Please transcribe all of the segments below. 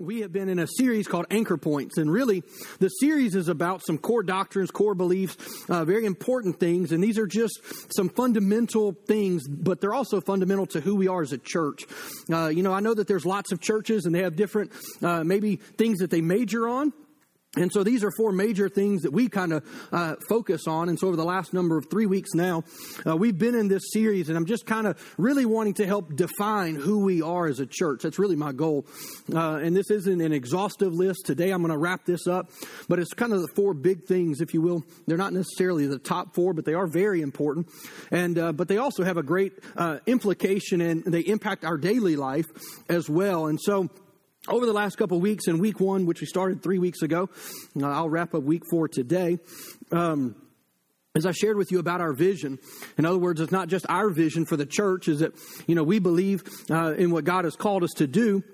we have been in a series called Anchor Points. And really, the series is about some core doctrines, core beliefs, uh, very important things. And these are just some fundamental things, but they're also fundamental to who we are as a church. Uh, you know, I know that there's lots of churches and they have different, uh, maybe things that they major on. And so these are four major things that we kind of uh, focus on. And so over the last number of three weeks now, uh, we've been in this series, and I'm just kind of really wanting to help define who we are as a church. That's really my goal. Uh, and this isn't an exhaustive list. Today I'm going to wrap this up, but it's kind of the four big things, if you will. They're not necessarily the top four, but they are very important. And uh, but they also have a great uh, implication, and they impact our daily life as well. And so over the last couple weeks, in week one, which we started three weeks ago, uh, I'll wrap up week four today. Um, as I shared with you about our vision, in other words, it's not just our vision for the church, is that, you know, we believe uh, in what God has called us to do,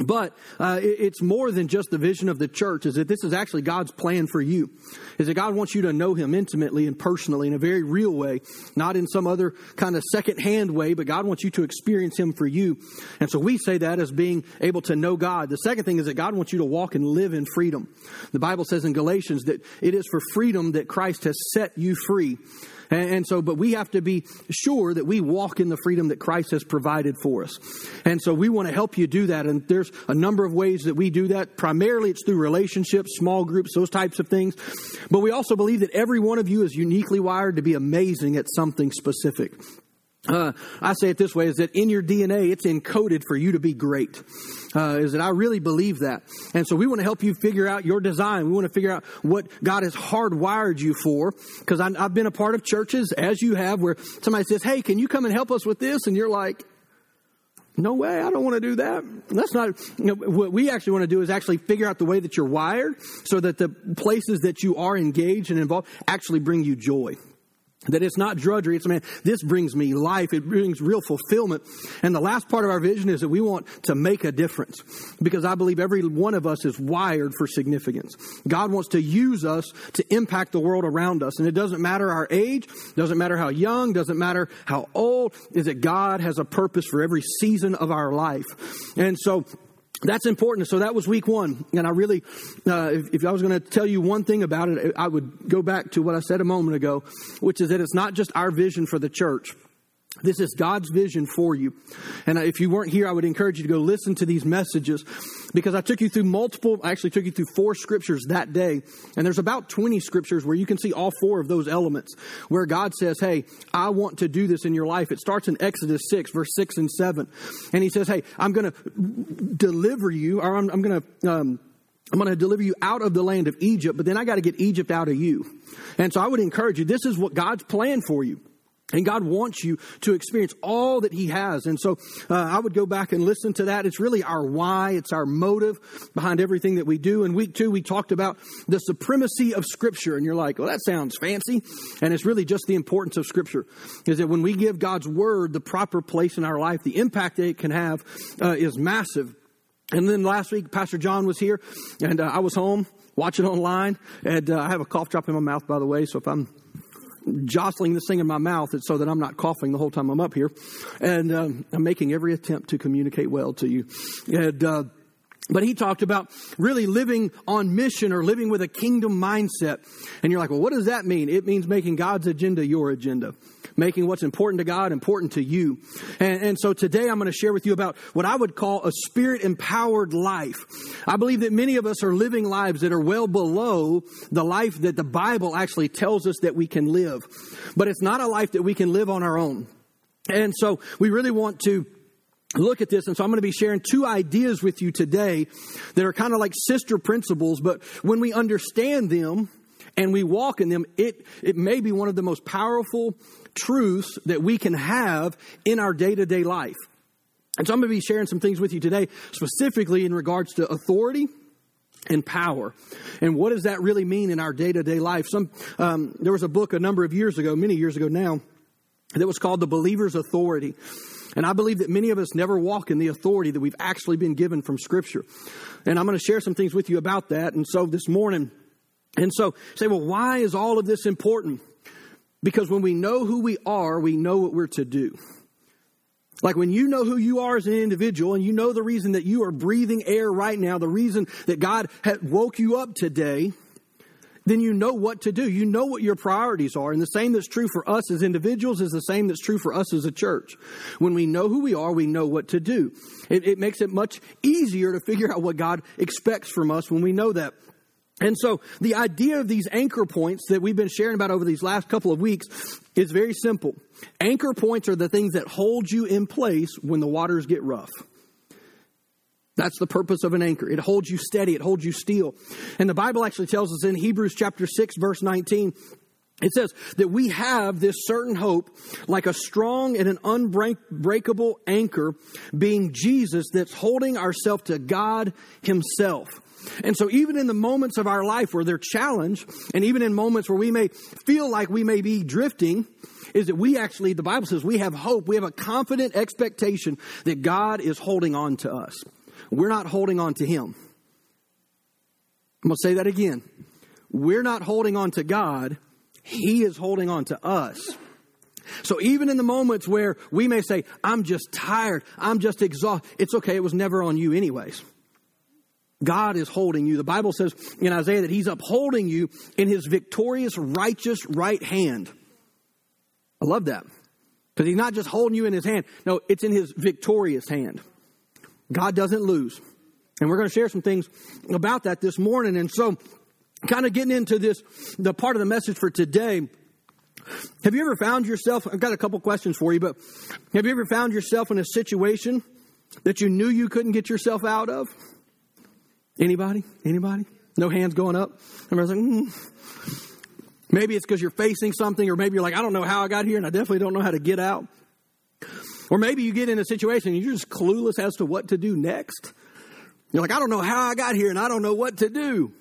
but uh, it's more than just the vision of the church, is that this is actually God's plan for you. Is that God wants you to know Him intimately and personally in a very real way, not in some other kind of second-hand way, but God wants you to experience Him for you. And so we say that as being able to know God. The second thing is that God wants you to walk and live in freedom. The Bible says in Galatians that it is for freedom that Christ has set you free. And, so, but we have to be sure that we walk in the freedom that Christ has provided for us. And so we want to help you do that. And there's a number of ways that we do that. Primarily it's through relationships, small groups, those types of things. But we also believe that every one of you is uniquely wired to be amazing at something specific. Uh, I say it this way: is that in your DNA, it's encoded for you to be great. Uh, is that I really believe that, and so we want to help you figure out your design. We want to figure out what God has hardwired you for. Because I've been a part of churches, as you have, where somebody says, "Hey, can you come and help us with this?" and you're like, no way, I don't want to do that. That's not, you know, what we actually want to do is actually figure out the way that you're wired so that the places that you are engaged and involved actually bring you joy. That it's not drudgery. It's, man, this brings me life. It brings real fulfillment. And the last part of our vision is that we want to make a difference because I believe every one of us is wired for significance. God wants to use us to impact the world around us. And it doesn't matter our age, doesn't matter how young, doesn't matter how old, is that God has a purpose for every season of our life. And so, that's important. So that was week one. And I really, uh, if, if, I was going to tell you one thing about it, I would go back to what I said a moment ago, which is that it's not just our vision for the church. This is God's vision for you. And if you weren't here, I would encourage you to go listen to these messages because I took you through multiple, I actually took you through four scriptures that day. And there's about 20 scriptures where you can see all four of those elements where God says, Hey, I want to do this in your life. It starts in Exodus 6, verse 6 and 7. And he says, Hey, I'm going to deliver you, or I'm, I'm going to, um, I'm going to deliver you out of the land of Egypt, but then I got to get Egypt out of you. And so I would encourage you, this is what God's plan for you. And God wants you to experience all that He has. And so uh, I would go back and listen to that. It's really our why, it's our motive behind everything that we do. In week two, we talked about the supremacy of Scripture. And you're like, well, that sounds fancy. And it's really just the importance of Scripture. Is that when we give God's Word the proper place in our life, the impact that it can have uh, is massive. And then last week, Pastor John was here, and uh, I was home watching online. And uh, I have a cough drop in my mouth, by the way. So if I'm jostling this thing in my mouth so that I'm not coughing the whole time I'm up here. And um, I'm making every attempt to communicate well to you. And, uh, but he talked about really living on mission or living with a kingdom mindset. And you're like, well, what does that mean? It means making God's agenda your agenda making what's important to God important to you. And, and so today I'm going to share with you about what I would call a spirit empowered life. I believe that many of us are living lives that are well below the life that the Bible actually tells us that we can live. But it's not a life that we can live on our own. And so we really want to look at this. And so I'm going to be sharing two ideas with you today that are kind of like sister principles, but when we understand them, and we walk in them, it, it may be one of the most powerful truths that we can have in our day to day life. And so I'm going to be sharing some things with you today, specifically in regards to authority and power. And what does that really mean in our day to day life? Some, um, there was a book a number of years ago, many years ago now, that was called The Believer's Authority. And I believe that many of us never walk in the authority that we've actually been given from Scripture. And I'm going to share some things with you about that. And so this morning, and so say, well, why is all of this important? Because when we know who we are, we know what we're to do. Like when you know who you are as an individual and you know the reason that you are breathing air right now, the reason that God had woke you up today, then you know what to do. You know what your priorities are. And the same that's true for us as individuals is the same that's true for us as a church. When we know who we are, we know what to do. It, it makes it much easier to figure out what God expects from us when we know that. And so the idea of these anchor points that we've been sharing about over these last couple of weeks is very simple. Anchor points are the things that hold you in place when the waters get rough. That's the purpose of an anchor. It holds you steady, it holds you still. And the Bible actually tells us in Hebrews chapter 6 verse 19 it says that we have this certain hope like a strong and an unbreakable anchor being Jesus that's holding ourselves to God himself. And so, even in the moments of our life where they're challenged, and even in moments where we may feel like we may be drifting, is that we actually, the Bible says, we have hope. We have a confident expectation that God is holding on to us. We're not holding on to Him. I'm going to say that again. We're not holding on to God, He is holding on to us. So even in the moments where we may say, I'm just tired, I'm just exhausted, it's okay, it was never on you, anyways. God is holding you. The Bible says in Isaiah that He's upholding you in His victorious, righteous right hand. I love that. Because He's not just holding you in His hand, no, it's in His victorious hand. God doesn't lose. And we're going to share some things about that this morning. And so, kind of getting into this, the part of the message for today. Have you ever found yourself? I've got a couple questions for you, but have you ever found yourself in a situation that you knew you couldn't get yourself out of? Anybody? Anybody? No hands going up? Everybody's like, mm. Maybe it's because you're facing something, or maybe you're like, I don't know how I got here, and I definitely don't know how to get out. Or maybe you get in a situation and you're just clueless as to what to do next. You're like, I don't know how I got here, and I don't know what to do.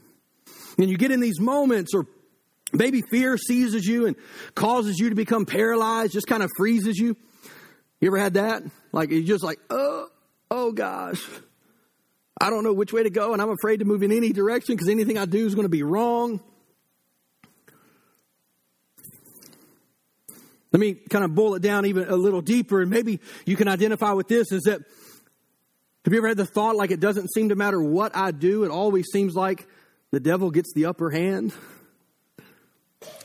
And you get in these moments, or maybe fear seizes you and causes you to become paralyzed, just kind of freezes you. You ever had that? Like, you're just like, oh, oh gosh. I don't know which way to go, and I'm afraid to move in any direction because anything I do is going to be wrong. Let me kind of boil it down even a little deeper, and maybe you can identify with this is that have you ever had the thought like it doesn't seem to matter what I do, it always seems like the devil gets the upper hand?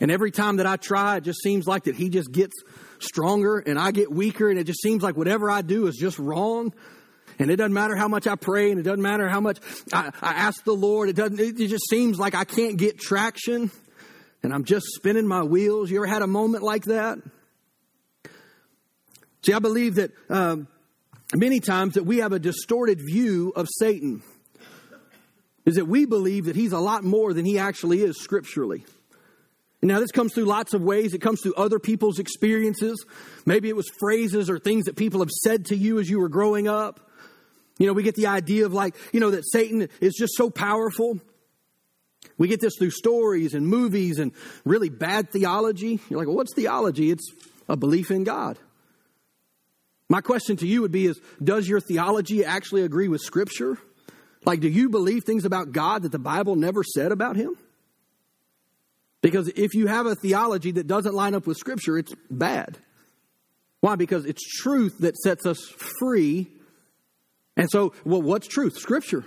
And every time that I try, it just seems like that he just gets stronger and I get weaker, and it just seems like whatever I do is just wrong. And it doesn't matter how much I pray and it doesn't matter how much I, I ask the Lord. It doesn't, it just seems like I can't get traction and I'm just spinning my wheels. You ever had a moment like that? See, I believe that um, many times that we have a distorted view of Satan. Is that we believe that he's a lot more than he actually is scripturally. Now, this comes through lots of ways. It comes through other people's experiences. Maybe it was phrases or things that people have said to you as you were growing up. You know, we get the idea of like, you know, that Satan is just so powerful. We get this through stories and movies and really bad theology. You're like, well, what's theology? It's a belief in God. My question to you would be is does your theology actually agree with scripture? Like do you believe things about God that the Bible never said about him? Because if you have a theology that doesn't line up with scripture, it's bad. Why? Because it's truth that sets us free and so, well, what's truth? Scripture.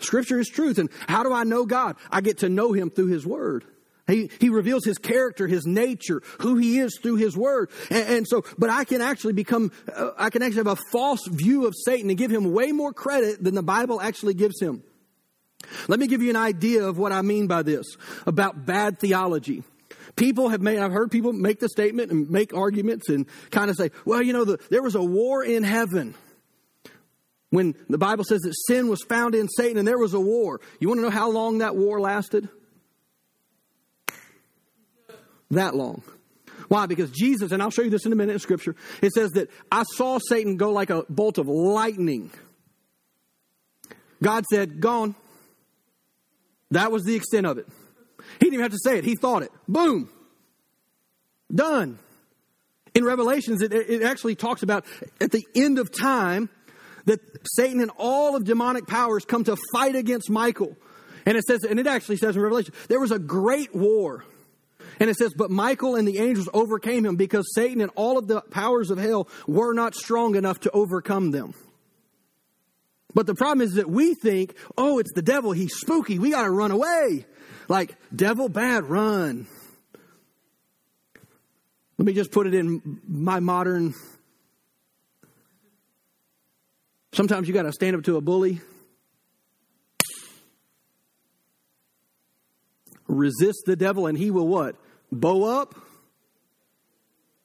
Scripture is truth. And how do I know God? I get to know Him through His Word. He, he reveals his character, his nature, who he is through his word. And, and so, but I can actually become, uh, I can actually have a false view of Satan and give him way more credit than the Bible actually gives him. Let me give you an idea of what I mean by this about bad theology. People have made, I've heard people make the statement and make arguments and kind of say, well, you know, the, there was a war in heaven when the Bible says that sin was found in Satan and there was a war. You want to know how long that war lasted? That long. Why? Because Jesus, and I'll show you this in a minute in Scripture, it says that I saw Satan go like a bolt of lightning. God said, Gone. That was the extent of it. He didn't even have to say it, he thought it. Boom. Done. In Revelations, it, it actually talks about at the end of time, that Satan and all of demonic powers come to fight against Michael. And it says, and it actually says in Revelation, there was a great war. And it says, But Michael and the angels overcame him because Satan and all of the powers of hell were not strong enough to overcome them. But the problem is that we think, oh, it's the devil. He's spooky. We got to run away. Like, devil bad, run. Let me just put it in my modern. Sometimes you got to stand up to a bully. Resist the devil and he will what? Bow up?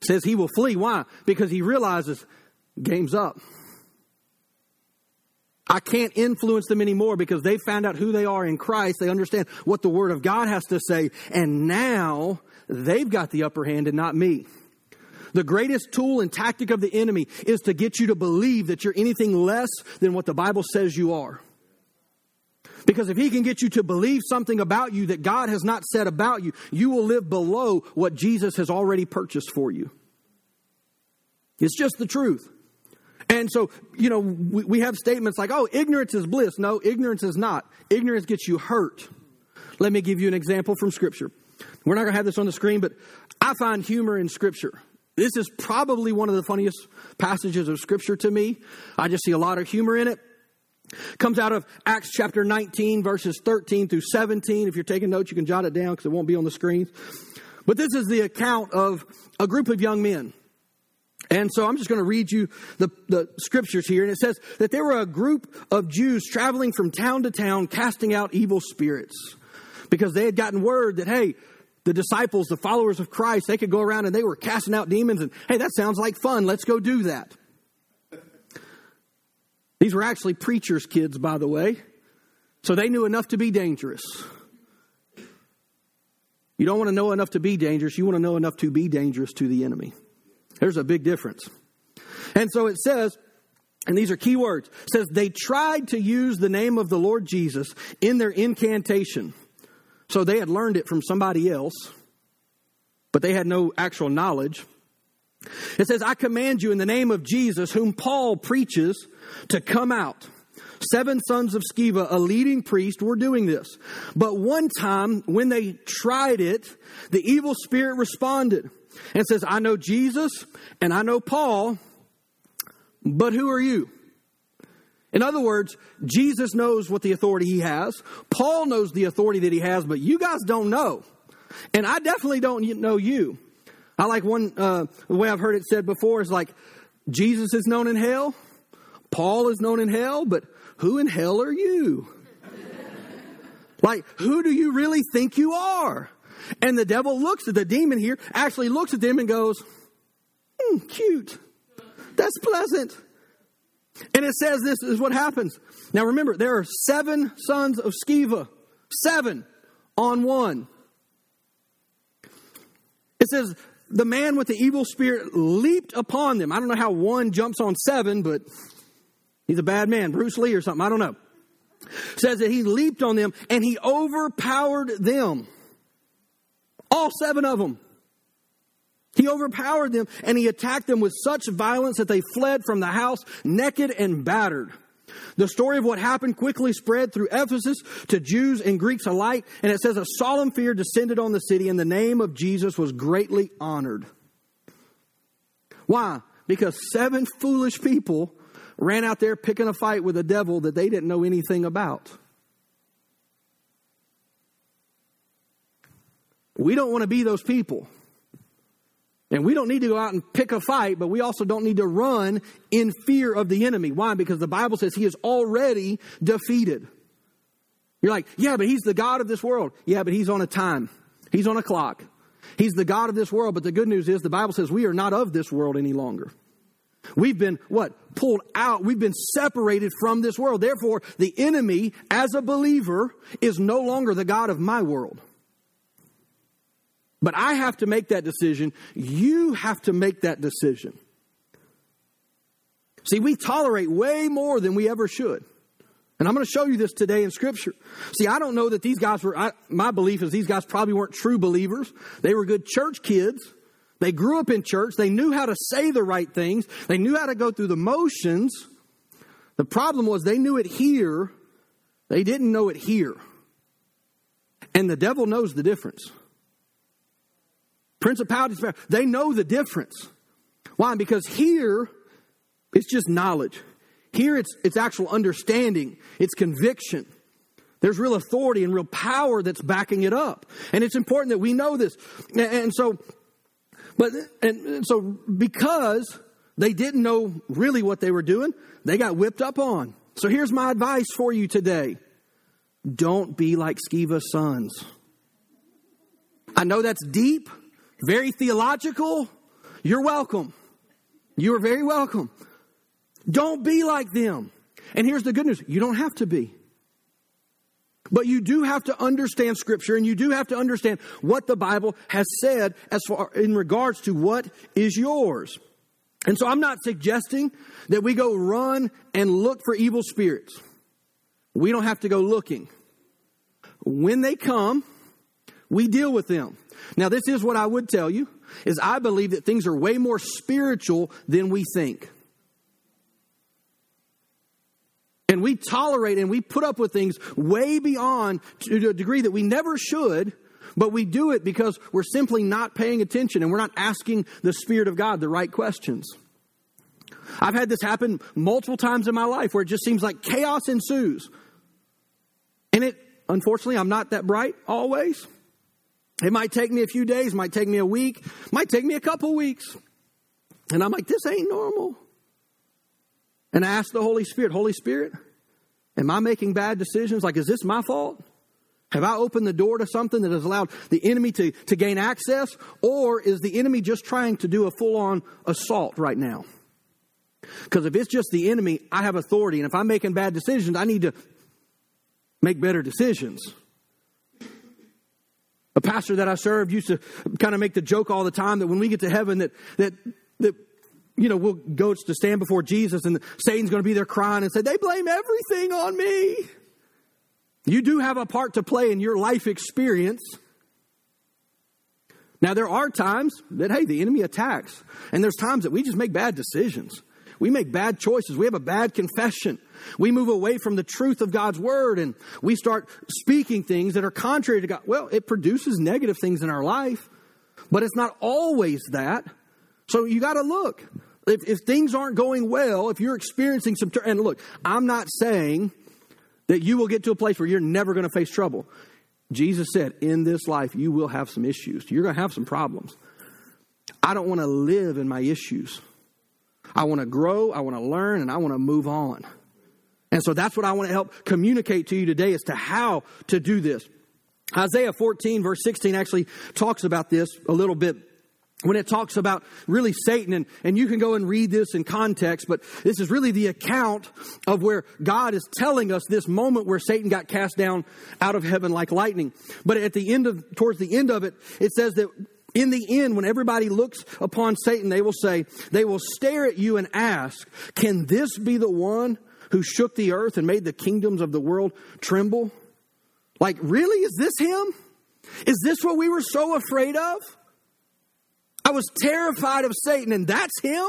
Says he will flee. Why? Because he realizes game's up. I can't influence them anymore because they found out who they are in Christ. They understand what the Word of God has to say. And now they've got the upper hand and not me. The greatest tool and tactic of the enemy is to get you to believe that you're anything less than what the Bible says you are. Because if he can get you to believe something about you that God has not said about you, you will live below what Jesus has already purchased for you. It's just the truth. And so, you know, we, we have statements like, oh, ignorance is bliss. No, ignorance is not. Ignorance gets you hurt. Let me give you an example from Scripture. We're not going to have this on the screen, but I find humor in Scripture. This is probably one of the funniest passages of Scripture to me. I just see a lot of humor in it. Comes out of Acts chapter 19, verses 13 through 17. If you're taking notes, you can jot it down because it won't be on the screen. But this is the account of a group of young men. And so I'm just going to read you the, the scriptures here. And it says that there were a group of Jews traveling from town to town casting out evil spirits because they had gotten word that, hey, the disciples, the followers of Christ, they could go around and they were casting out demons and, hey, that sounds like fun. Let's go do that. These were actually preachers' kids, by the way. So they knew enough to be dangerous. You don't want to know enough to be dangerous. You want to know enough to be dangerous to the enemy. There's a big difference. And so it says, and these are key words, says they tried to use the name of the Lord Jesus in their incantation. So they had learned it from somebody else, but they had no actual knowledge. It says, I command you in the name of Jesus, whom Paul preaches, to come out. Seven sons of Sceva, a leading priest, were doing this. But one time, when they tried it, the evil spirit responded and says, I know Jesus and I know Paul, but who are you? In other words, Jesus knows what the authority he has. Paul knows the authority that he has, but you guys don't know. And I definitely don't know you. I like one, uh, the way I've heard it said before is like, Jesus is known in hell, Paul is known in hell, but who in hell are you? like, who do you really think you are? And the devil looks at the demon here, actually looks at them and goes, hmm, cute. That's pleasant. And it says this is what happens. Now remember, there are seven sons of Sceva. Seven on one. It says, the man with the evil spirit leaped upon them. I don't know how one jumps on seven, but he's a bad man. Bruce Lee or something. I don't know. Says that he leaped on them and he overpowered them. All seven of them. He overpowered them and he attacked them with such violence that they fled from the house naked and battered. The story of what happened quickly spread through Ephesus to Jews and Greeks alike, and it says a solemn fear descended on the city, and the name of Jesus was greatly honored. Why? Because seven foolish people ran out there picking a fight with a devil that they didn't know anything about. We don't want to be those people. And we don't need to go out and pick a fight, but we also don't need to run in fear of the enemy. Why? Because the Bible says he is already defeated. You're like, yeah, but he's the God of this world. Yeah, but he's on a time, he's on a clock. He's the God of this world. But the good news is the Bible says we are not of this world any longer. We've been what? Pulled out. We've been separated from this world. Therefore, the enemy, as a believer, is no longer the God of my world. But I have to make that decision. You have to make that decision. See, we tolerate way more than we ever should. And I'm going to show you this today in Scripture. See, I don't know that these guys were, I, my belief is these guys probably weren't true believers. They were good church kids. They grew up in church. They knew how to say the right things. They knew how to go through the motions. The problem was they knew it here. They didn't know it here. And the devil knows the difference. Principalities, they know the difference. Why? Because here, it's just knowledge. Here, it's, it's actual understanding, it's conviction. There's real authority and real power that's backing it up. And it's important that we know this. And so, but, and so because they didn't know really what they were doing, they got whipped up on. So here's my advice for you today don't be like Sceva's sons. I know that's deep, very theological. You're welcome. You are very welcome. Don't be like them. And here's the good news you don't have to be. But you do have to understand Scripture and you do have to understand what the Bible has said as far in regards to what is yours. And so I'm not suggesting that we go run and look for evil spirits. We don't have to go looking. When they come, we deal with them. Now, this is what I would tell you is I believe that things are way more spiritual than we think. And we tolerate and we put up with things way beyond to a degree that we never should, but we do it because we're simply not paying attention and we're not asking the Spirit of God the right questions. I've had this happen multiple times in my life where it just seems like chaos ensues. And it, unfortunately, I'm not that bright always. It might take me a few days, might take me a week, might take me a couple weeks. And I'm like, this ain't normal. And I ask the Holy Spirit, Holy Spirit, am I making bad decisions? Like, is this my fault? Have I opened the door to something that has allowed the enemy to, to gain access? Or is the enemy just trying to do a full on assault right now? Because if it's just the enemy, I have authority. And if I'm making bad decisions, I need to make better decisions. A pastor that I served used to kind of make the joke all the time that when we get to heaven that that that you know we'll go to stand before Jesus and Satan's going to be there crying and say they blame everything on me. You do have a part to play in your life experience. Now there are times that hey the enemy attacks and there's times that we just make bad decisions. We make bad choices. We have a bad confession. We move away from the truth of God's word and we start speaking things that are contrary to God. Well, it produces negative things in our life, but it's not always that. So you got to look. If, if, things aren't going well, if you're experiencing some, and look, I'm not saying that you will get to a place where you're never going to face trouble. Jesus said, in this life, you will have some issues. You're going to have some problems. I don't want to live in my issues. I want to grow, I want to learn, and I want to move on. And so that's what I want to help communicate to you today as to how to do this. Isaiah 14, verse 16, actually talks about this a little bit when it talks about really Satan, and, and you can go and read this in context, but this is really the account of where God is telling us this moment where Satan got cast down out of heaven like lightning. But at the end of, towards the end of it, it says that in the end, when everybody looks upon Satan, they will say, they will stare at you and ask, Can this be the one who shook the earth and made the kingdoms of the world tremble? Like, really? Is this him? Is this what we were so afraid of? I was terrified of Satan, and that's him?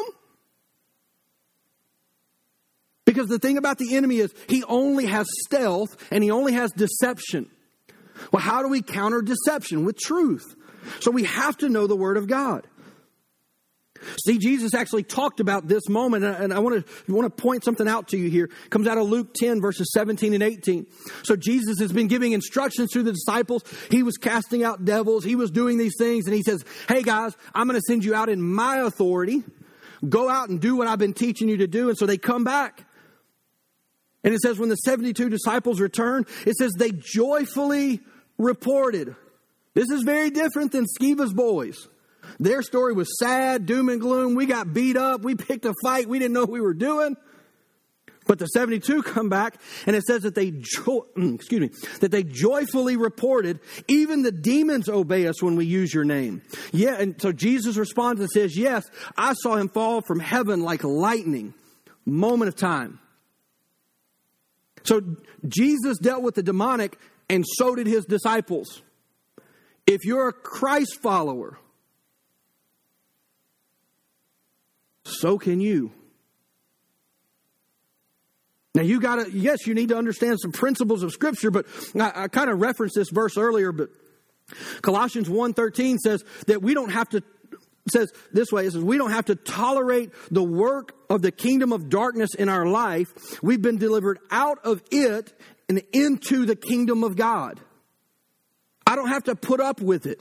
Because the thing about the enemy is he only has stealth and he only has deception. Well, how do we counter deception? With truth. So we have to know the Word of God. See, Jesus actually talked about this moment, and I want to, want to point something out to you here. It comes out of Luke 10, verses 17 and 18. So Jesus has been giving instructions to the disciples. He was casting out devils. He was doing these things, and he says, Hey guys, I'm going to send you out in my authority. Go out and do what I've been teaching you to do. And so they come back. And it says, when the 72 disciples returned, it says they joyfully reported. This is very different than Sceva's boys. Their story was sad, doom and gloom. We got beat up. We picked a fight. We didn't know what we were doing. But the 72 come back and it says that they, jo- excuse me, that they joyfully reported, even the demons obey us when we use your name. Yeah. And so Jesus responds and says, yes, I saw him fall from heaven like lightning. Moment of time. So Jesus dealt with the demonic and so did his disciples. If you're a Christ follower, so can you. Now you got to, yes, you need to understand some principles of Scripture, but I, I kind of referenced this verse earlier, but Colossians 1:13 says that we don't have to says this way it says we don't have to tolerate the work of the kingdom of darkness in our life. We've been delivered out of it and into the kingdom of God. I don't have to put up with it.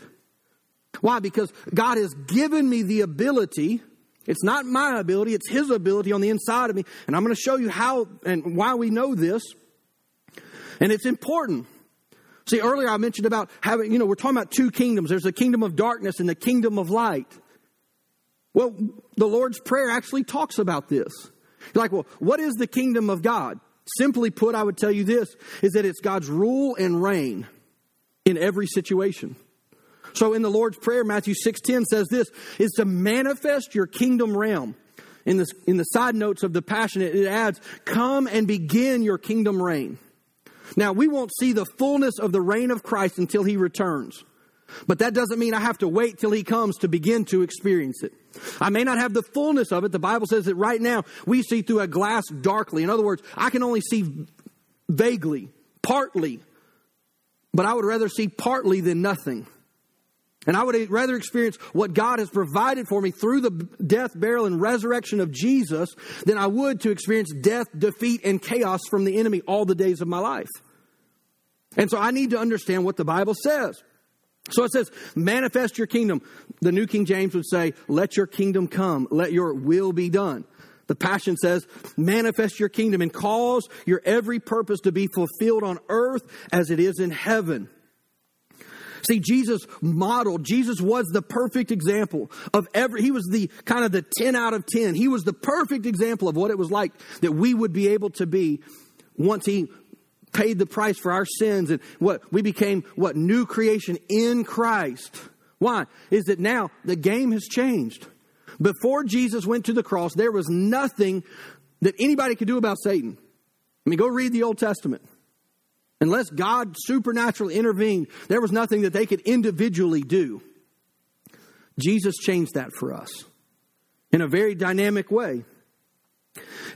Why? Because God has given me the ability. It's not my ability, it's His ability on the inside of me. And I'm going to show you how and why we know this. And it's important. See, earlier I mentioned about having, you know, we're talking about two kingdoms. There's the kingdom of darkness and the kingdom of light. Well, the Lord's Prayer actually talks about this. You're like, well, what is the kingdom of God? Simply put, I would tell you this is that it's God's rule and reign in every situation. So in the Lord's Prayer, Matthew 6:10 says this is to manifest your kingdom realm. In the, in the side notes of the Passion, it adds, come and begin your kingdom reign. Now, we won't see the fullness of the reign of Christ until he returns. But that doesn't mean I have to wait till he comes to begin to experience it. I may not have the fullness of it. The Bible says that right now we see through a glass darkly. In other words, I can only see vaguely, partly, but I would rather see partly than nothing. And I would rather experience what God has provided for me through the death, burial, and resurrection of Jesus than I would to experience death, defeat, and chaos from the enemy all the days of my life. And so I need to understand what the Bible says. So it says, manifest your kingdom. The New King James would say, let your kingdom come, let your will be done. The Passion says, manifest your kingdom and cause your every purpose to be fulfilled on earth as it is in heaven. See, Jesus modeled, Jesus was the perfect example of every, he was the kind of the 10 out of 10. He was the perfect example of what it was like that we would be able to be once he paid the price for our sins and what we became what new creation in Christ. Why? Is that now the game has changed. Before Jesus went to the cross, there was nothing that anybody could do about Satan. I mean, go read the Old Testament. Unless God supernaturally intervened, there was nothing that they could individually do. Jesus changed that for us in a very dynamic way.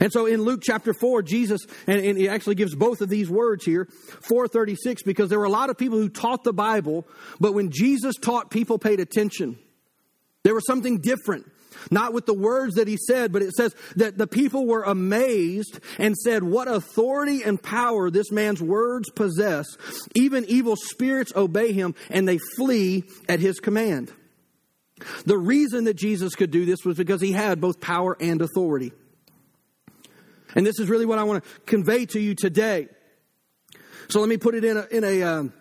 And so in Luke chapter 4, Jesus, and, and, he actually gives both of these words here, 436, because there were a lot of people who taught the Bible, but when Jesus taught, people paid attention. There was something different. Not with the words that he said, but it says that the people were amazed and said, What authority and power this man's words possess. Even evil spirits obey him and they flee at his command. The reason that Jesus could do this was because he had both power and authority. And this is really what I want to convey to you today. So let me put it in a, in a um,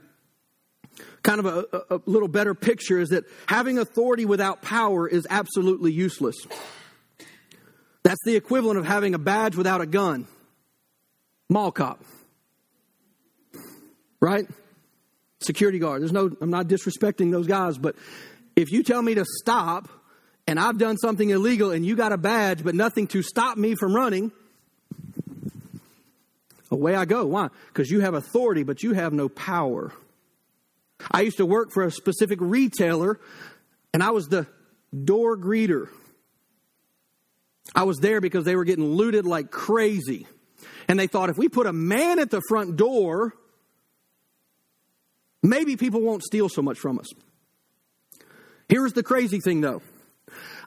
kind of a, a, little better picture is that having authority without power is absolutely useless. That's the equivalent of having a badge without a gun. Mall cop. Right? Security guard. There's no, I'm not disrespecting those guys, but if you tell me to stop and I've done something illegal and you got a badge but nothing to stop me from running, away I go. Why? Because you have authority, but you have no power. I used to work for a specific retailer, and I was the door greeter. I was there because they were getting looted like crazy. And they thought if we put a man at the front door, maybe people won't steal so much from us. Here's the crazy thing though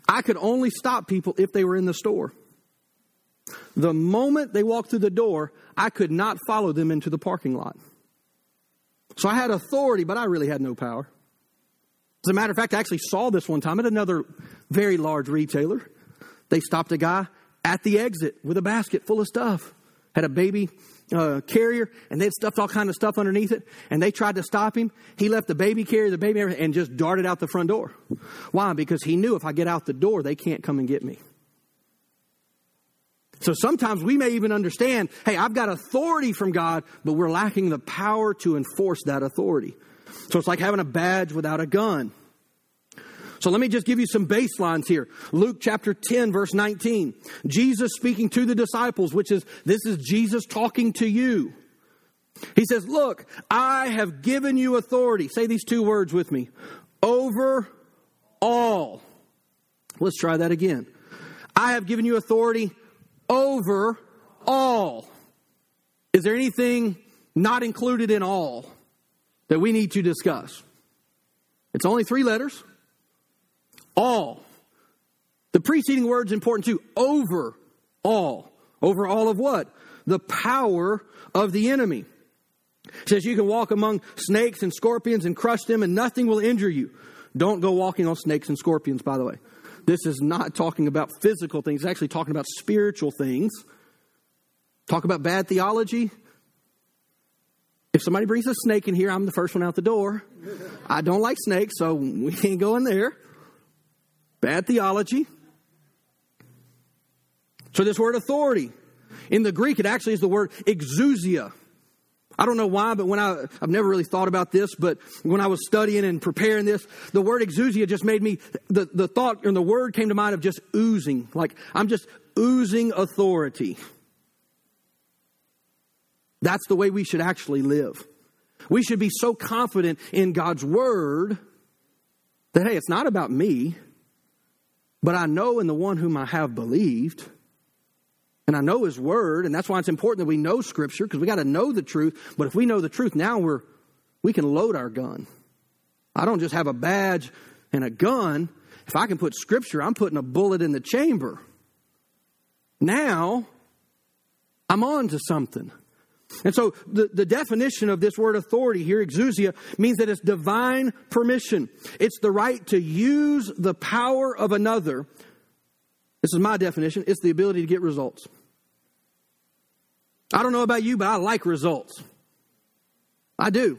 I could only stop people if they were in the store. The moment they walked through the door, I could not follow them into the parking lot. So I had authority, but I really had no power. As a matter of fact, I actually saw this one time at another very large retailer. They stopped a guy at the exit with a basket full of stuff. Had a baby uh, carrier, and they had stuffed all kind of stuff underneath it. And they tried to stop him. He left the baby carrier, the baby, and just darted out the front door. Why? Because he knew if I get out the door, they can't come and get me. So sometimes we may even understand, hey, I've got authority from God, but we're lacking the power to enforce that authority. So it's like having a badge without a gun. So let me just give you some baselines here. Luke chapter 10 verse 19. Jesus speaking to the disciples, which is, this is Jesus talking to you. He says, look, I have given you authority. Say these two words with me. Over all. Let's try that again. I have given you authority over all. Is there anything not included in all that we need to discuss? It's only three letters. All. The preceding word's important too. Over all. Over all of what? The power of the enemy. It says you can walk among snakes and scorpions and crush them and nothing will injure you. Don't go walking on snakes and scorpions, by the way. This is not talking about physical things, it's actually talking about spiritual things. Talk about bad theology. If somebody brings a snake in here, I'm the first one out the door. I don't like snakes, so we can't go in there. Bad theology. So, this word authority, in the Greek, it actually is the word exousia. I don't know why, but when I, I've never really thought about this, but when I was studying and preparing this, the word exousia just made me, the, the thought and the word came to mind of just oozing. Like, I'm just oozing authority. That's the way we should actually live. We should be so confident in God's word that, hey, it's not about me, but I know in the one whom I have believed and I know His Word, and that's why it's important that we know Scripture because we got to know the truth. But if we know the truth, now we're we can load our gun. I don't just have a badge and a gun. If I can put Scripture, I'm putting a bullet in the chamber. Now I'm on to something. And so the, the definition of this word authority here, exousia, means that it's divine permission. It's the right to use the power of another. This is my definition. It's the ability to get results. I don't know about you, but I like results. I do.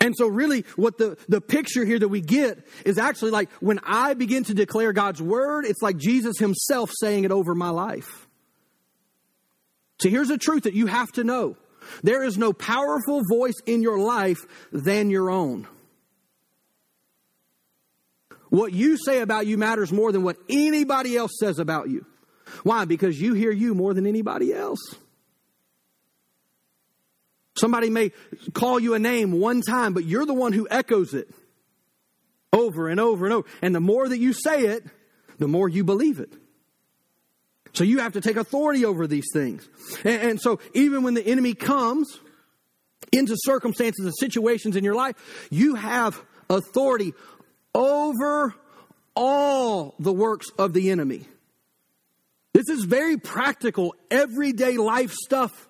And so, really, what the, the picture here that we get is actually like when I begin to declare God's word, it's like Jesus himself saying it over my life. So, here's a truth that you have to know there is no powerful voice in your life than your own. What you say about you matters more than what anybody else says about you. Why? Because you hear you more than anybody else. Somebody may call you a name one time, but you're the one who echoes it over and over and over. And the more that you say it, the more you believe it. So you have to take authority over these things. And, and, so even when the enemy comes into circumstances and situations in your life, you have authority over all the works of the enemy. This is very practical, everyday life stuff.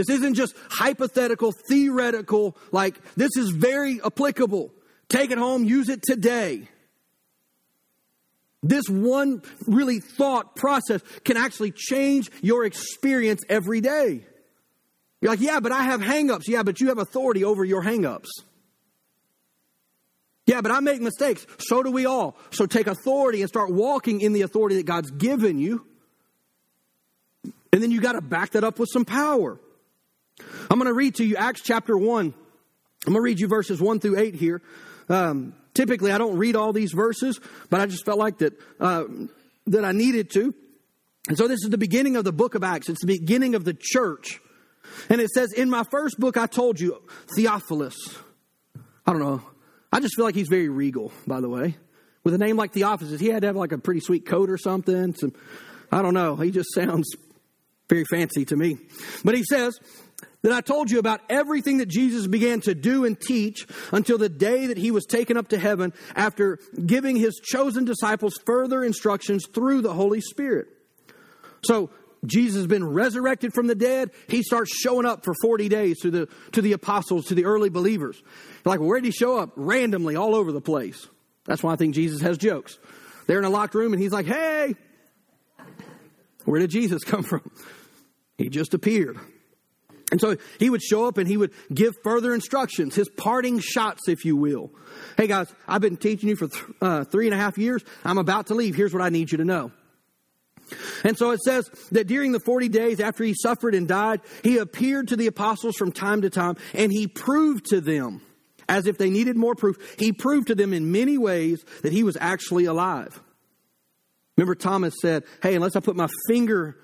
This isn't just hypothetical, theoretical, like, this is very applicable. Take it home, use it today. This one really thought process can actually change your experience every day. You're like, yeah, but I have hangups. Yeah, but you have authority over your hangups. Yeah, but I make mistakes. So do we all. So take authority and start walking in the authority that God's given you. And then you got to back that up with some power. I'm going to read to you Acts chapter 1. I'm going to read you verses 1 through 8 here. Um, typically, I don't read all these verses, but I just felt like that, uh, that I needed to. And so this is the beginning of the book of Acts. It's the beginning of the church. And it says, In my first book, I told you, Theophilus. I don't know. I just feel like he's very regal, by the way. With a name like Theophilus, he had to have like a pretty sweet coat or something. Some, I don't know. He just sounds very fancy to me. But he says, that I told you about everything that Jesus began to do and teach until the day that he was taken up to heaven after giving his chosen disciples further instructions through the Holy Spirit. So, Jesus has been resurrected from the dead. He starts showing up for 40 days to the, to the apostles, to the early believers. Like, where did he show up? Randomly, all over the place. That's why I think Jesus has jokes. They're in a locked room and he's like, hey, where did Jesus come from? He just appeared. And so he would show up and he would give further instructions, his parting shots, if you will. Hey guys, I've been teaching you for th- uh, three and a half years. I'm about to leave. Here's what I need you to know. And so it says that during the 40 days after he suffered and died, he appeared to the apostles from time to time and he proved to them, as if they needed more proof, he proved to them in many ways that he was actually alive. Remember, Thomas said, Hey, unless I put my finger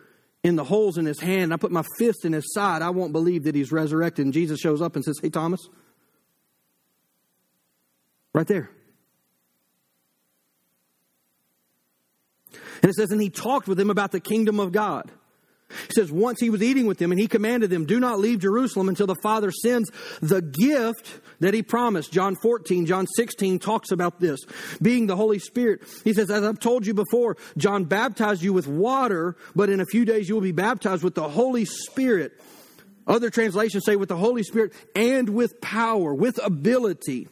in the holes in his hand, I put my fist in his side, I won't believe that he's resurrected. And Jesus shows up and says, Hey, Thomas, right there. And it says, And he talked with him about the kingdom of God. He says, Once he was eating with them, and he commanded them, Do not leave Jerusalem until the Father sends the gift that he promised. John 14, John 16 talks about this, being the Holy Spirit. He says, As I've told you before, John baptized you with water, but in a few days you will be baptized with the Holy Spirit. Other translations say with the Holy Spirit and with power, with ability.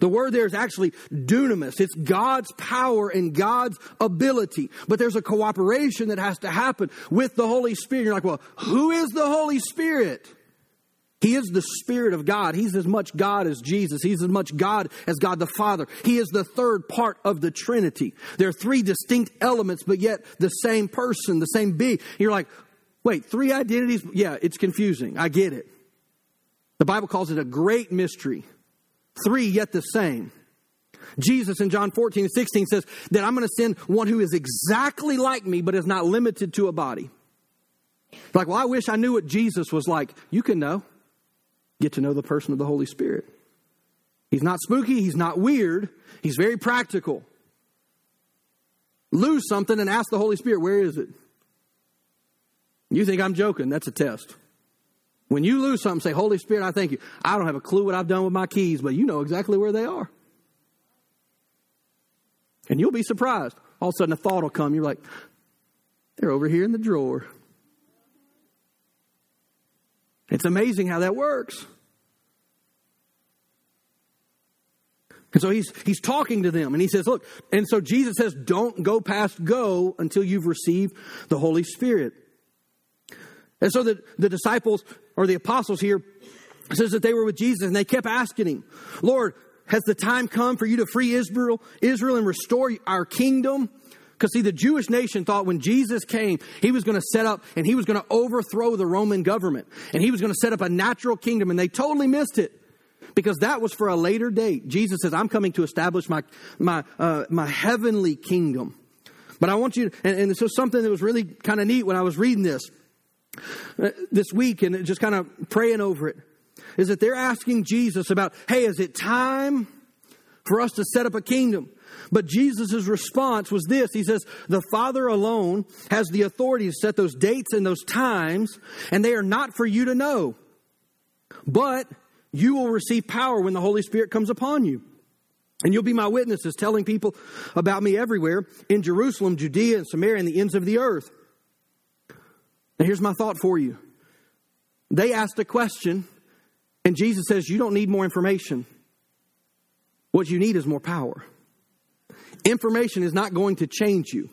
The word there is actually dunamis. It's God's power and God's ability. But there's a cooperation that has to happen with the Holy Spirit. You're like, well, who is the Holy Spirit? He is the Spirit of God. He's as much God as Jesus. He's as much God as God the Father. He is the third part of the Trinity. There are three distinct elements, but yet the same person, the same being. You're like, wait, three identities? Yeah, it's confusing. I get it. The Bible calls it a great mystery. Three, yet the same. Jesus in John 14 and 16 says that I'm going to send one who is exactly like me, but is not limited to a body. Like, well, I wish I knew what Jesus was like. You can know. Get to know the person of the Holy Spirit. He's not spooky, he's not weird, he's very practical. Lose something and ask the Holy Spirit, where is it? You think I'm joking? That's a test. When you lose something, say, Holy Spirit, I thank you. I don't have a clue what I've done with my keys, but you know exactly where they are. And you'll be surprised. All of a sudden, a thought will come. You're like, they're over here in the drawer. It's amazing how that works. And so he's he's talking to them and he says, look, and so Jesus says, don't go past go until you've received the Holy Spirit. And so the, the disciples or the apostles here says that they were with Jesus and they kept asking him, Lord, has the time come for you to free Israel, Israel and restore our kingdom? Because see, the Jewish nation thought when Jesus came, he was going to set up and he was going to overthrow the Roman government and he was going to set up a natural kingdom and they totally missed it because that was for a later date. Jesus says, I'm coming to establish my, my, uh, my heavenly kingdom. But I want you, to, and, and this was something that was really kind of neat when I was reading this. Uh, this week and just kind of praying over it is that they're asking Jesus about, hey, is it time for us to set up a kingdom? But Jesus' response was this He says, The Father alone has the authority to set those dates and those times, and they are not for you to know. But you will receive power when the Holy Spirit comes upon you. And you'll be my witnesses, telling people about me everywhere in Jerusalem, Judea, and Samaria, and the ends of the earth. Now, here's my thought for you. They asked a question, and Jesus says, You don't need more information. What you need is more power. Information is not going to change you.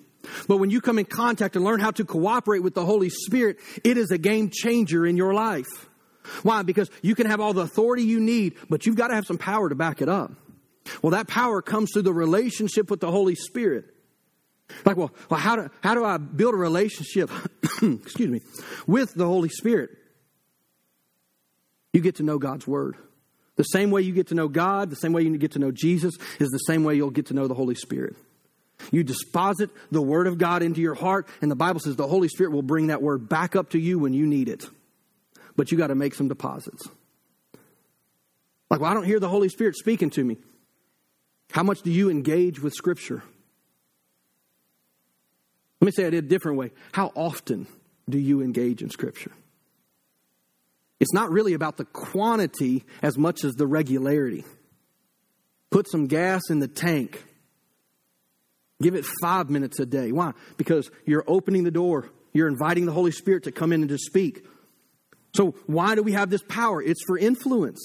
But when you come in contact and learn how to cooperate with the Holy Spirit, it is a game changer in your life. Why? Because you can have all the authority you need, but you've got to have some power to back it up. Well, that power comes through the relationship with the Holy Spirit. Like, well, well how, do, how do I build a relationship, excuse me, with the Holy Spirit? You get to know God's Word. The same way you get to know God, the same way you get to know Jesus, is the same way you'll get to know the Holy Spirit. You deposit the Word of God into your heart, and the Bible says the Holy Spirit will bring that Word back up to you when you need it. But you got to make some deposits. Like, well, I don't hear the Holy Spirit speaking to me. How much do you engage with Scripture? Let me say it a different way. How often do you engage in Scripture? It's not really about the quantity as much as the regularity. Put some gas in the tank. Give it five minutes a day. Why? Because you're opening the door. You're inviting the Holy Spirit to come in and to speak. So, why do we have this power? It's for influence.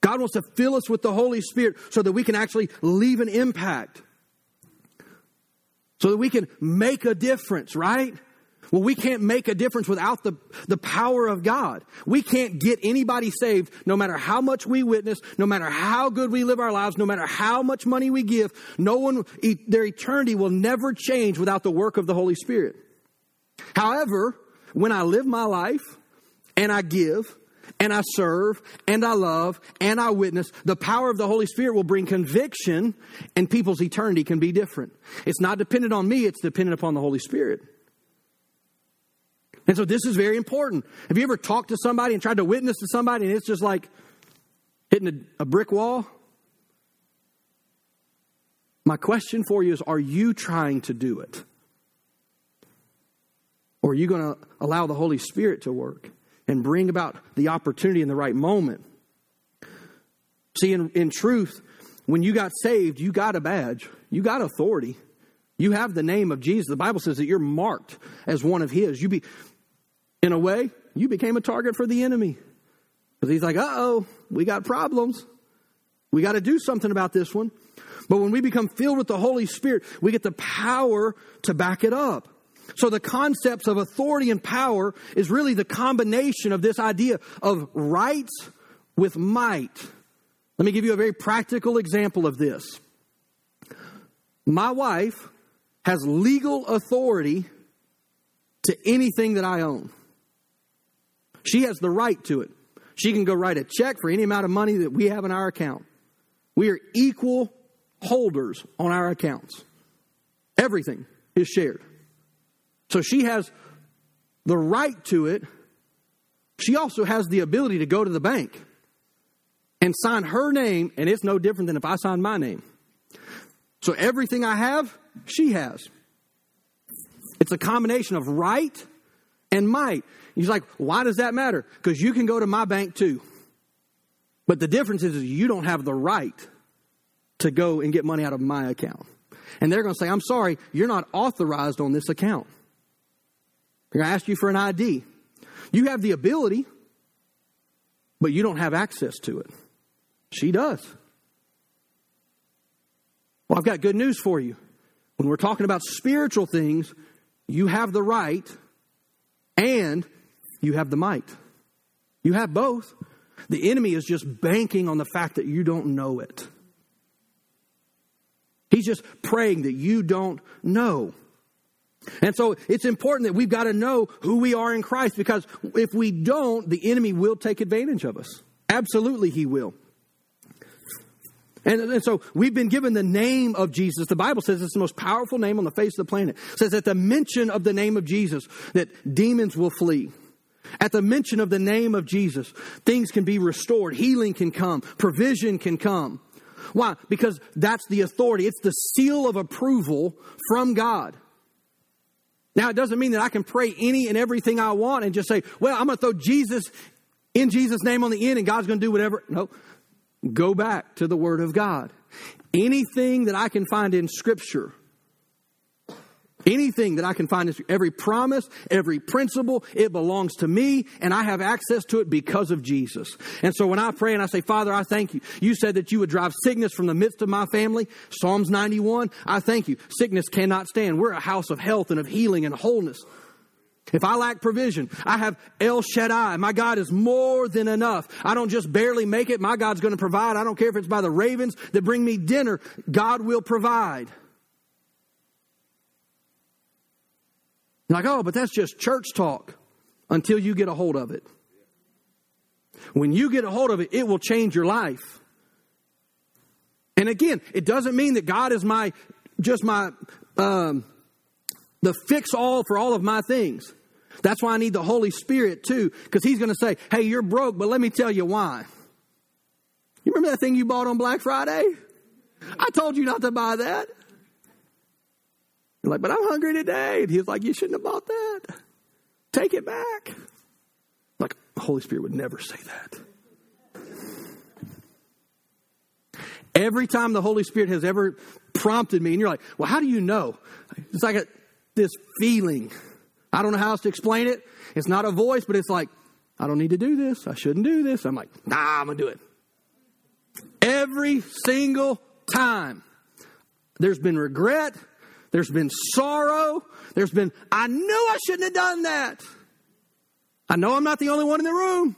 God wants to fill us with the Holy Spirit so that we can actually leave an impact so that we can make a difference, right? Well, we can't make a difference without the, the power of God. We can't get anybody saved no matter how much we witness, no matter how good we live our lives, no matter how much money we give. No one, their eternity will never change without the work of the Holy Spirit. However, when I live my life and I give, and I serve and I love and I witness, the power of the Holy Spirit will bring conviction and people's eternity can be different. It's not dependent on me, it's dependent upon the Holy Spirit. And so this is very important. Have you ever talked to somebody and tried to witness to somebody and it's just like hitting a, a brick wall? My question for you is are you trying to do it? Or are you going to allow the Holy Spirit to work and bring about the opportunity in the right moment? See, in, in truth, when you got saved, you got a badge, you got authority. You have the name of Jesus. The Bible says that you're marked as one of His. You be, in a way, you became a target for the enemy. Because he's like, uh oh, we got problems. We got to do something about this one. But when we become filled with the Holy Spirit, we get the power to back it up. So the concepts of authority and power is really the combination of this idea of rights with might. Let me give you a very practical example of this. My wife has legal authority to anything that I own. She has the right to it. She can go write a check for any amount of money that we have in our account. We are equal holders on our accounts. Everything is shared. So she has the right to it. She also has the ability to go to the bank and sign her name, and it's no different than if I sign my name. So everything I have, she has. It's a combination of right and might. He's like, why does that matter? Because you can go to my bank too. But the difference is, is you don't have the right to go and get money out of my account. And they're going to say, I'm sorry, you're not authorized on this account. They're going to ask you for an ID. You have the ability, but you don't have access to it. She does. Well, I've got good news for you. When we're talking about spiritual things, you have the right and you have the might. You have both. The enemy is just banking on the fact that you don't know it. He's just praying that you don't know. And so it's important that we've got to know who we are in Christ because if we don't, the enemy will take advantage of us. Absolutely, he will. And, and, so we've been given the name of Jesus. The Bible says it's the most powerful name on the face of the planet. It says at the mention of the name of Jesus that demons will flee. At the mention of the name of Jesus, things can be restored, healing can come, provision can come. Why? Because that's the authority. It's the seal of approval from God. Now, it doesn't mean that I can pray any and everything I want and just say, well, I'm going to throw Jesus in Jesus' name on the end and God's going to do whatever. No. Go back to the Word of God. Anything that I can find in Scripture, anything that I can find in every promise, every principle, it belongs to me and I have access to it because of Jesus. And so when I pray and I say, Father, I thank you. You said that you would drive sickness from the midst of my family. Psalms 91. I thank you. Sickness cannot stand. We're a house of health and of healing and wholeness. If I lack provision, I have El Shaddai. My God is more than enough. I don't just barely make it. My God's going to provide. I don't care if it's by the ravens that bring me dinner. God will provide. Like, oh, but that's just church talk until you get a hold of it. When you get a hold of it, it will change your life. And again, it doesn't mean that God is my, just my, um, the fix all for all of my things. That's why I need the Holy Spirit too, because He's going to say, hey, you're broke, but let me tell you why. You remember that thing you bought on Black Friday? I told you not to buy that. You're like, but I'm hungry today. And he's like, you shouldn't have bought that. Take it back. Like, the Holy Spirit would never say that. Every time the Holy Spirit has ever prompted me, and you're like, well, how do you know? It's like a, this feeling. I don't know how else to explain it. It's not a voice, but it's like, I don't need to do this. I shouldn't do this. I'm like, nah, I'm going to do it. Every single time. There's been regret. There's been sorrow. There's been, I knew I shouldn't have done that. I know I'm not the only one in the room.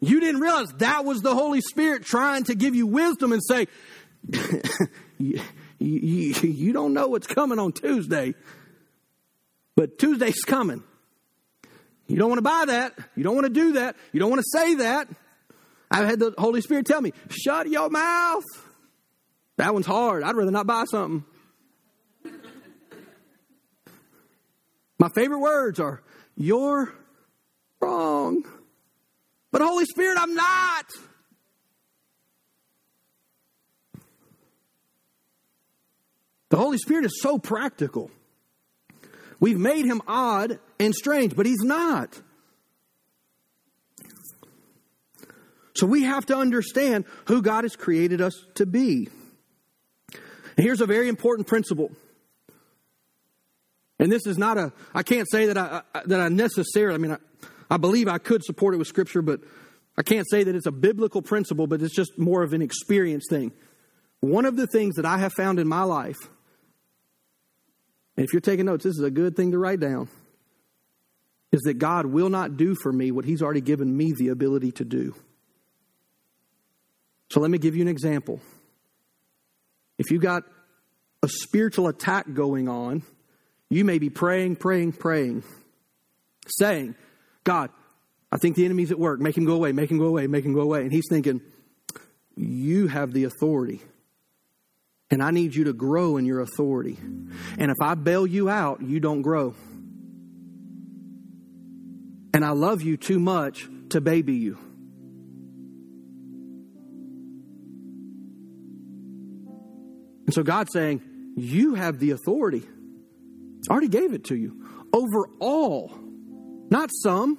You didn't realize that was the Holy Spirit trying to give you wisdom and say, you, you, you don't know what's coming on Tuesday. But Tuesday's coming. You don't want to buy that. You don't want to do that. You don't want to say that. I've had the Holy Spirit tell me, shut your mouth. That one's hard. I'd rather not buy something. My favorite words are, you're wrong. But Holy Spirit, I'm not. The Holy Spirit is so practical. We've made him odd and strange, but he's not. So we have to understand who God has created us to be. And here's a very important principle. And this is not a, I can't say that I, that I necessarily, I mean, I, I believe I could support it with Scripture, but I can't say that it's a biblical principle, but it's just more of an experience thing. One of the things that I have found in my life, and if you're taking notes, this is a good thing to write down, is that God will not do for me what He's already given me the ability to do. So let me give you an example. If you got a spiritual attack going on, you may be praying, praying, praying, saying, God, I think the enemy's at work. Make him go away, make him go away, make him go away. And he's thinking, You have the authority. And I need you to grow in your authority. And if I bail you out, you don't grow. And I love you too much to baby you. And so God's saying, You have the authority. I already gave it to you. Over all, not some.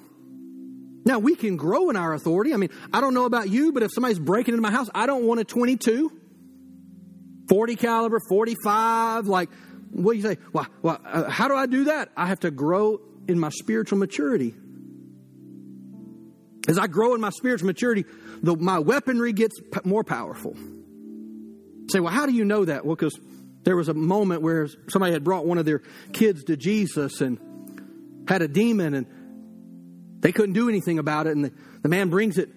Now, we can grow in our authority. I mean, I don't know about you, but if somebody's breaking into my house, I don't want a 22, 40 caliber, 45. Like, what do you say? Well, well uh, how do I do that? I have to grow in my spiritual maturity. As I grow in my spiritual maturity, the, my weaponry gets p- more powerful say, well, how do you know that? Well, because there was a moment where somebody had brought one of their kids to Jesus and had a demon and they couldn't do anything about it. And the, the man brings it,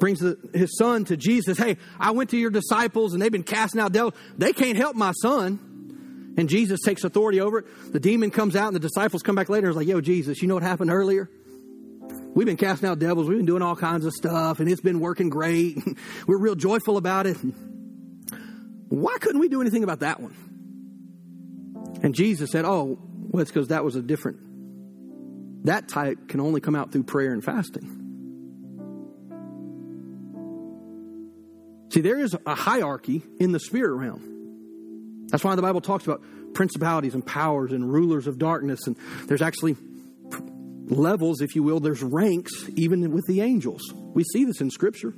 brings the, his son to Jesus. Hey, I went to your disciples and they've been casting out devils. They can't help my son. And Jesus takes authority over it. The demon comes out and the disciples come back later and is like, yo, Jesus, you know what happened earlier? We've been casting out devils. We've been doing all kinds of stuff and it's been working great. We're real joyful about it. Why couldn't we do anything about that one? And Jesus said, Oh, well, it's because that was a different, that type can only come out through prayer and fasting. See, there is a hierarchy in the spirit realm. That's why the Bible talks about principalities and powers and rulers of darkness. And there's actually levels, if you will, there's ranks even with the angels. We see this in Scripture.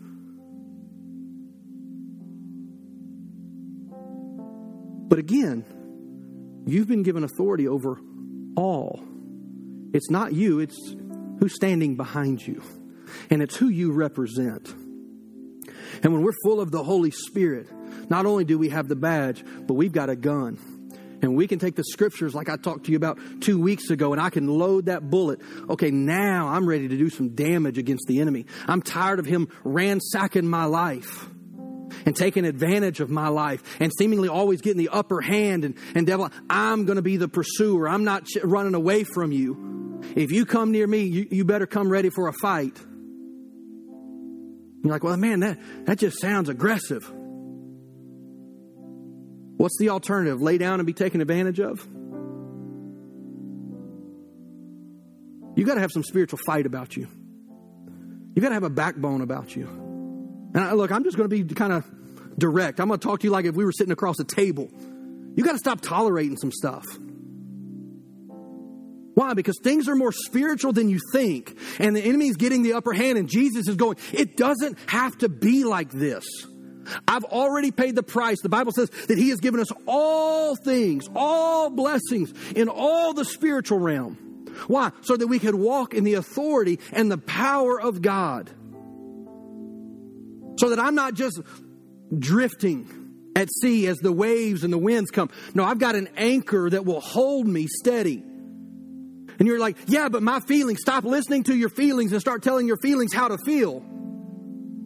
But again, you've been given authority over all. It's not you, it's who's standing behind you, and it's who you represent. And when we're full of the Holy Spirit, not only do we have the badge, but we've got a gun. And we can take the scriptures like I talked to you about two weeks ago, and I can load that bullet. Okay, now I'm ready to do some damage against the enemy. I'm tired of him ransacking my life and taking advantage of my life and seemingly always getting the upper hand and, and devil, I'm going to be the pursuer. I'm not running away from you. If you come near me, you, you better come ready for a fight. You're like, well, man, that, that just sounds aggressive. What's the alternative? Lay down and be taken advantage of? You got to have some spiritual fight about you. You got to have a backbone about you. And look, I'm just going to be kind of direct. I'm going to talk to you like if we were sitting across a table. You got to stop tolerating some stuff. Why? Because things are more spiritual than you think. And the enemy is getting the upper hand, and Jesus is going, it doesn't have to be like this. I've already paid the price. The Bible says that He has given us all things, all blessings in all the spiritual realm. Why? So that we could walk in the authority and the power of God. So that I'm not just drifting at sea as the waves and the winds come. No, I've got an anchor that will hold me steady. And you're like, yeah, but my feelings, stop listening to your feelings and start telling your feelings how to feel.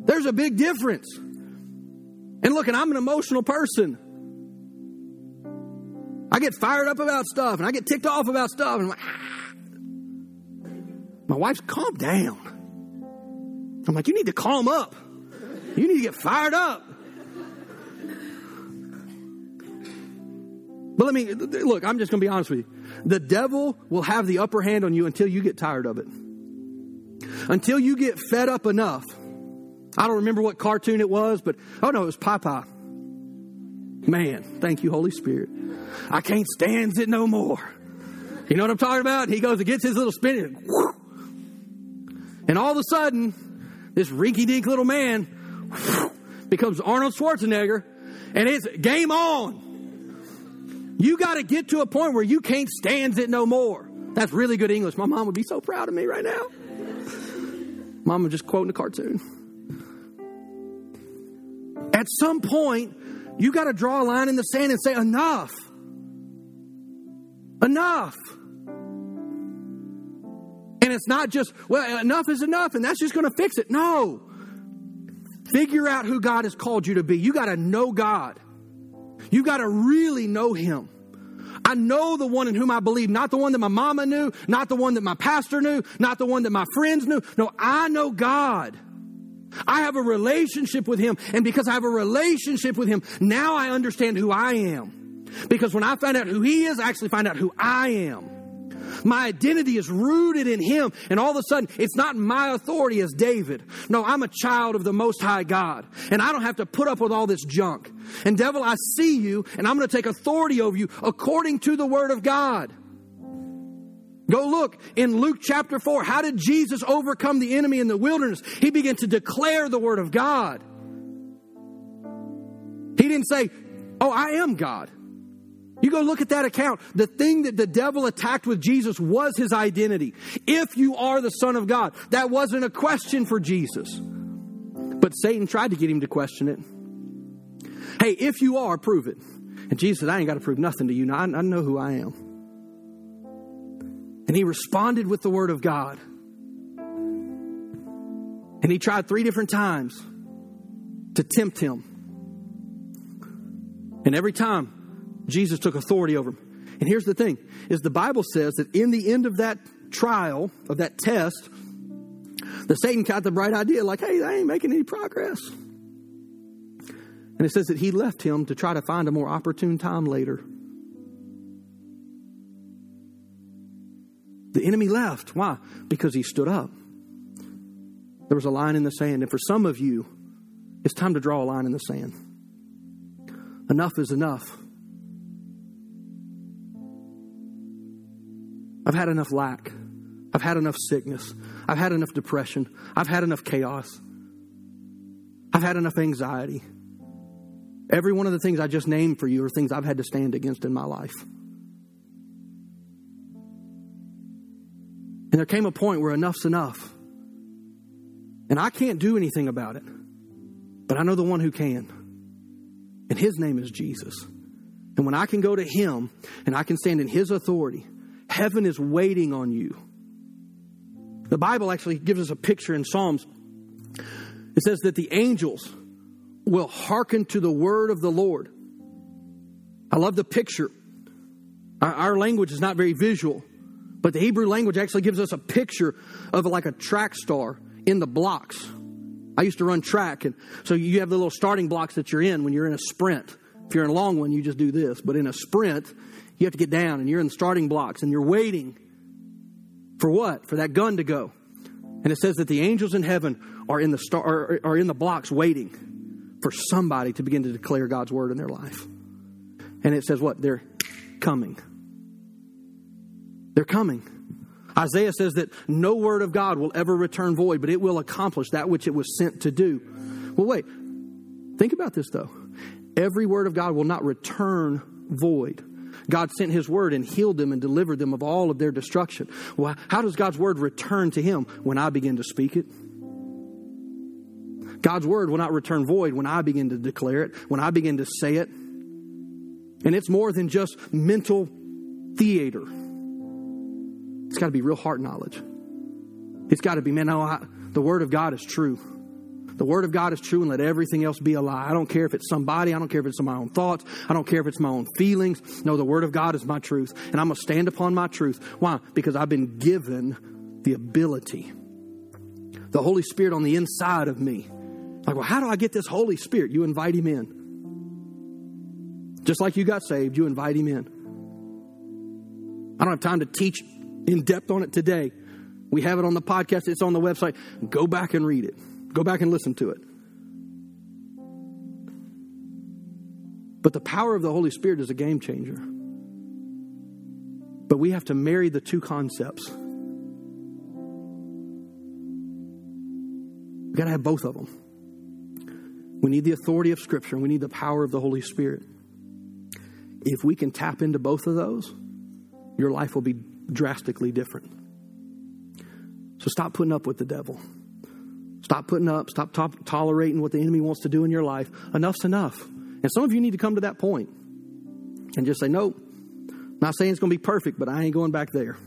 There's a big difference. And look, and I'm an emotional person. I get fired up about stuff and I get ticked off about stuff. And I'm like, ah. my wife's calm down. I'm like, you need to calm up. You need to get fired up. But let me look, I'm just going to be honest with you. The devil will have the upper hand on you until you get tired of it. Until you get fed up enough. I don't remember what cartoon it was, but oh no, it was Popeye. Man, thank you, Holy Spirit. I can't stand it no more. You know what I'm talking about? He goes and gets his little spin. And all of a sudden, this rinky dink little man becomes Arnold Schwarzenegger, and it's game on. You got to get to a point where you can't stand it no more. That's really good English. My mom would be so proud of me right now. Mom was just quoting a cartoon. At some point, you got to draw a line in the sand and say, enough. Enough. And it's not just, well, enough is enough and that's just going to fix it. No. Figure out who God has called you to be. You got to know God. You got to really know Him. I know the one in whom I believe, not the one that my mama knew, not the one that my pastor knew, not the one that my friends knew. No, I know God. I have a relationship with Him. And because I have a relationship with Him, now I understand who I am. Because when I find out who He is, I actually find out who I am. My identity is rooted in Him. And all of a sudden, it's not my authority as David. No, I'm a child of the Most High God. And I don't have to put up with all this junk. And devil, I see you, and I'm going to take authority over you according to the Word of God. Go look in Luke chapter 4. How did Jesus overcome the enemy in the wilderness? He began to declare the Word of God. He didn't say, Oh, I am God. You go look at that account. The thing that the devil attacked with Jesus was his identity. If you are the Son of God, that wasn't a question for Jesus. But Satan tried to get him to question it. Hey, if you are, prove it. And Jesus said, I ain't got to prove nothing to you. I, I know who I am. And he responded with the word of God. And he tried three different times to tempt him. And every time, Jesus took authority over him. And here's the thing is the Bible says that in the end of that trial, of that test, the Satan got the bright idea, like, hey, I ain't making any progress. And it says that he left him to try to find a more opportune time later. The enemy left. Why? Because he stood up. There was a line in the sand. And for some of you, it's time to draw a line in the sand. Enough is enough. I've had enough lack. I've had enough sickness. I've had enough depression. I've had enough chaos. I've had enough anxiety. Every one of the things I just named for you are things I've had to stand against in my life. And there came a point where enough's enough. And I can't do anything about it. But I know the one who can. And his name is Jesus. And when I can go to him and I can stand in his authority, heaven is waiting on you. The Bible actually gives us a picture in Psalms. It says that the angels will hearken to the word of the Lord. I love the picture. Our, language is not very visual. But the Hebrew language actually gives us a picture of like a track star in the blocks. I used to run track, and so you have the little starting blocks that you're in when you're in a sprint. If you're in a long one, you just do this. But in a sprint, you have to get down, and you're in the starting blocks, and you're waiting for what? For that gun to go. And it says that the angels in heaven are in the star are, are in the blocks waiting for somebody to begin to declare God's word in their life. And it says what? They're coming. They're coming. Isaiah says that no word of God will ever return void, but it will accomplish that which it was sent to do. Well, wait. Think about this, though. Every word of God will not return void. God sent his word and healed them and delivered them of all of their destruction. Well, how does God's word return to him? When I begin to speak it. God's word will not return void when I begin to declare it, when I begin to say it. And it's more than just mental theater. It's got to be real heart knowledge. It's got to be, man, no, I, the Word of God is true. The Word of God is true and let everything else be a lie. I don't care if it's somebody. I don't care if it's my own thoughts. I don't care if it's my own feelings. No, the Word of God is my truth. And I'm going to stand upon my truth. Why? Because I've been given the ability. The Holy Spirit on the inside of me. Like, well, how do I get this Holy Spirit? You invite Him in. Just like you got saved, you invite Him in. I don't have time to teach in depth on it today. We have it on the podcast, it's on the website. Go back and read it, go back and listen to it. But the power of the Holy Spirit is a game changer. But we have to marry the two concepts. We've got to have both of them. We need the authority of Scripture and we need the power of the Holy Spirit. If we can tap into both of those, your life will be drastically different. So stop putting up with the devil. Stop putting up, stop to- tolerating what the enemy wants to do in your life. Enough's enough. And some of you need to come to that point and just say, nope, not saying it's going to be perfect, but I ain't going back there.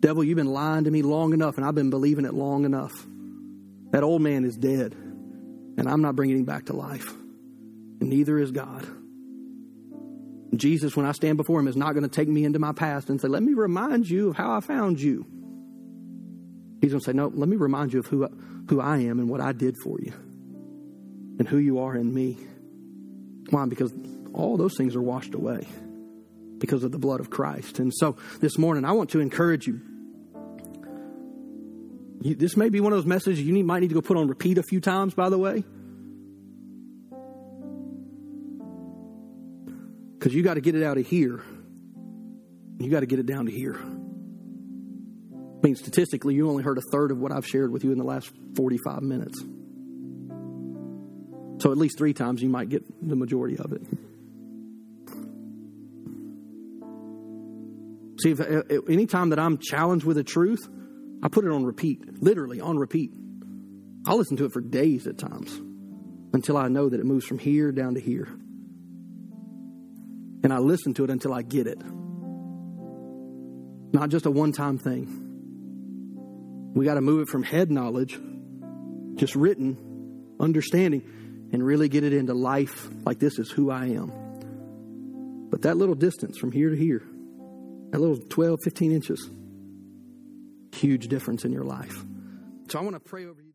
Devil, you've been lying to me long enough, and I've been believing it long enough. That old man is dead, and I'm not bringing him back to life. And neither is God. Jesus, when I stand before him, is not going to take me into my past and say, Let me remind you of how I found you. He's going to say, No, let me remind you of who, who I am and what I did for you and who you are in me. Why? Because all those things are washed away because of the blood of Christ. And so this morning, I want to encourage you. you this may be one of those messages you need, might need to go put on repeat a few times, by the way. Because you got to get it out of here. You got to get it down to here. I mean, statistically, you only heard a third of what I've shared with you in the last 45 minutes. So at least three times you might get the majority of it. See, if, if anytime that I'm challenged with a truth, I put it on repeat, literally on repeat. I'll listen to it for days at times until I know that it moves from here down to here. And I listen to it until I get it. Not just a one time thing. We got to move it from head knowledge, just written, understanding, and really get it into life like this is who I am. But that little distance from here to here, that little 12, 15 inches, huge difference in your life. So I want to pray over you.